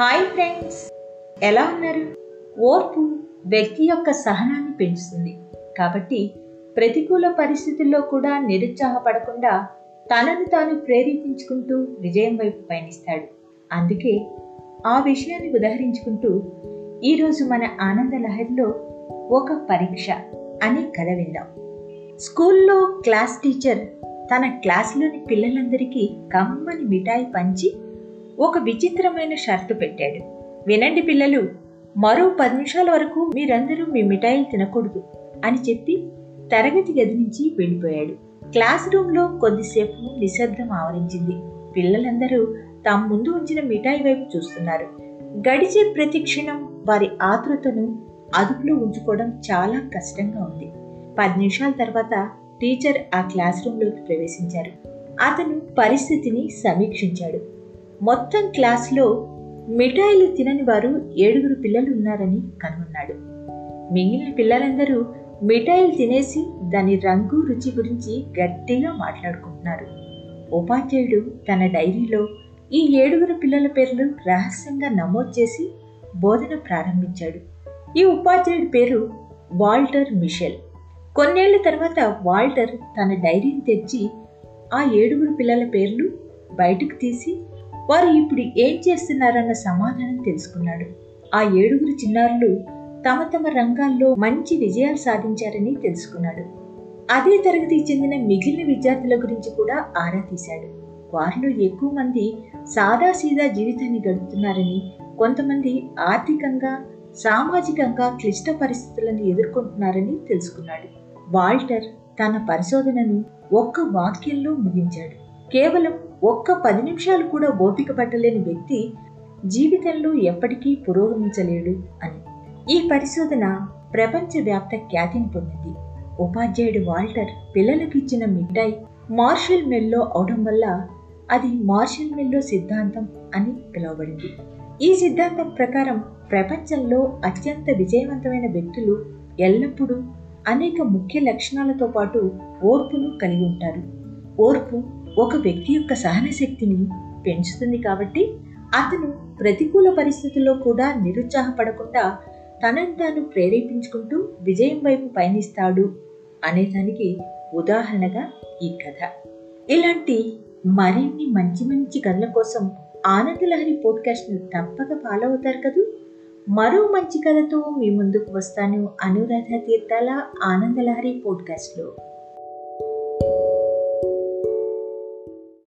Hi friends. ఎలా ఉన్నారు? ఓర్పు వ్యక్తి యొక్క సహనాన్ని పెంచుతుంది. కాబట్టి ప్రతికూల పరిస్థితుల్లో కూడా నిరుత్సాహపడకుండా తనను తాను ప్రేరేపించుకుంటూ విజయం వైపు పయనిస్తాడు. అందుకే ఆ విషయాన్ని ఉదహరించుకుంటూ ఈరోజు మన ఆనంద లహరిలో ఒక పరీక్ష అనే కథ విందాం. స్కూల్లో క్లాస్ టీచర్ తన క్లాసులోని పిల్లలందరికీ కమ్మని మిఠాయి పంచి ఒక విచిత్రమైన షరతు పెట్టాడు. వినండి పిల్లలు మరో పది నిమిషాల వరకు మీరందరూ మీ మిఠాయిలు తినకూడదు అని చెప్పి తరగతి గది నుంచి వెళ్ళిపోయాడు. క్లాస్ రూమ్లో కొద్దిసేపు నిశ్శబ్దం ఆవరించింది. పిల్లలందరూ తమ ముందు ఉంచిన మిఠాయి వైపు చూస్తున్నారు. గడిచే ప్రతి క్షణం వారి ఆతృతను అదుపులో ఉంచుకోవడం చాలా కష్టంగా ఉంది. పది నిమిషాల తర్వాత టీచర్ ఆ క్లాస్ రూమ్లోకి ప్రవేశించారు. అతను పరిస్థితిని సమీక్షించాడు. మొత్తం క్లాస్లో మిఠాయిలు తినని వారు ఏడుగురు పిల్లలు ఉన్నారని కనుగొన్నాడు. మిగిలిన పిల్లలందరూ మిఠాయిలు తినేసి దాని రంగు రుచి గురించి గట్టిగా మాట్లాడుకుంటున్నారు. ఉపాధ్యాయుడు తన డైరీలో ఈ ఏడుగురు పిల్లల పేర్లు రహస్యంగా నమోదు చేసి బోధన ప్రారంభించాడు. ఈ ఉపాధ్యాయుడి పేరు వాల్టర్ మిషెల్. కొన్నేళ్ళ తర్వాత వాల్టర్ తన డైరీని తెచ్చి ఆ ఏడుగురు పిల్లల పేర్లు బయటకు తీసి వారు ఇప్పుడు ఏం చేస్తున్నారన్న సమాధానం తెలుసుకున్నాడు. ఆ ఏడుగురు చిన్నారులు తమ తమ రంగాల్లో మంచి విజయాలు సాధించారని తెలుసుకున్నాడు. అదే తరగతికి చెందిన మిగిలిన విద్యార్థుల గురించి కూడా ఆరా తీశాడు. వారిలో ఎక్కువ మంది సాదాసీదా జీవితాన్ని గడుపుతున్నారని కొంతమంది ఆర్థికంగా సామాజికంగా క్లిష్ట పరిస్థితులను ఎదుర్కొంటున్నారని తెలుసుకున్నాడు. వాల్టర్ తన పరిశోధనను ఒక్క వాక్యంలో ముగించాడు. కేవలం ఒక్క పది నిమిషాలు కూడా ఓపిక పట్టలేని వ్యక్తి జీవితంలో ఎప్పటికీ పురోగమించలేడు అని. ఈ పరిశోధన ప్రపంచవ్యాప్త ఖ్యాతిని పొందింది. ఉపాధ్యాయుడు వాల్టర్ పిల్లలకు ఇచ్చిన మిఠాయి మార్షల్ మెల్లో అవడం వల్ల అది మార్షల్ మెల్లో సిద్ధాంతం అని పిలువబడింది. ఈ సిద్ధాంతం ప్రకారం ప్రపంచంలో అత్యంత విజయవంతమైన వ్యక్తులు ఎల్లప్పుడూ అనేక ముఖ్య లక్షణాలతో పాటు ఓర్పును కలిగి ఉంటారు. ఓర్పు ఒక వ్యక్తి యొక్క సహన శక్తిని పెంచుతుంది కాబట్టి అతను ప్రతికూల పరిస్థితుల్లో కూడా నిరుత్సాహపడకుండా తనను తాను ప్రేరేపించుకుంటూ విజయం వైపు పయనిస్తాడు అనేదానికి ఉదాహరణగా ఈ కథ. ఇలాంటి మరిన్ని మంచి మంచి కథల కోసం ఆనందలహరి పోడ్కాస్ట్ను తప్పక ఫాలో అవుతారు కదూ? మరో మంచి కథతో మీ ముందుకు వస్తాను అనురాధ తీర్థాల ఆనందలహరి పోడ్కాస్ట్లో.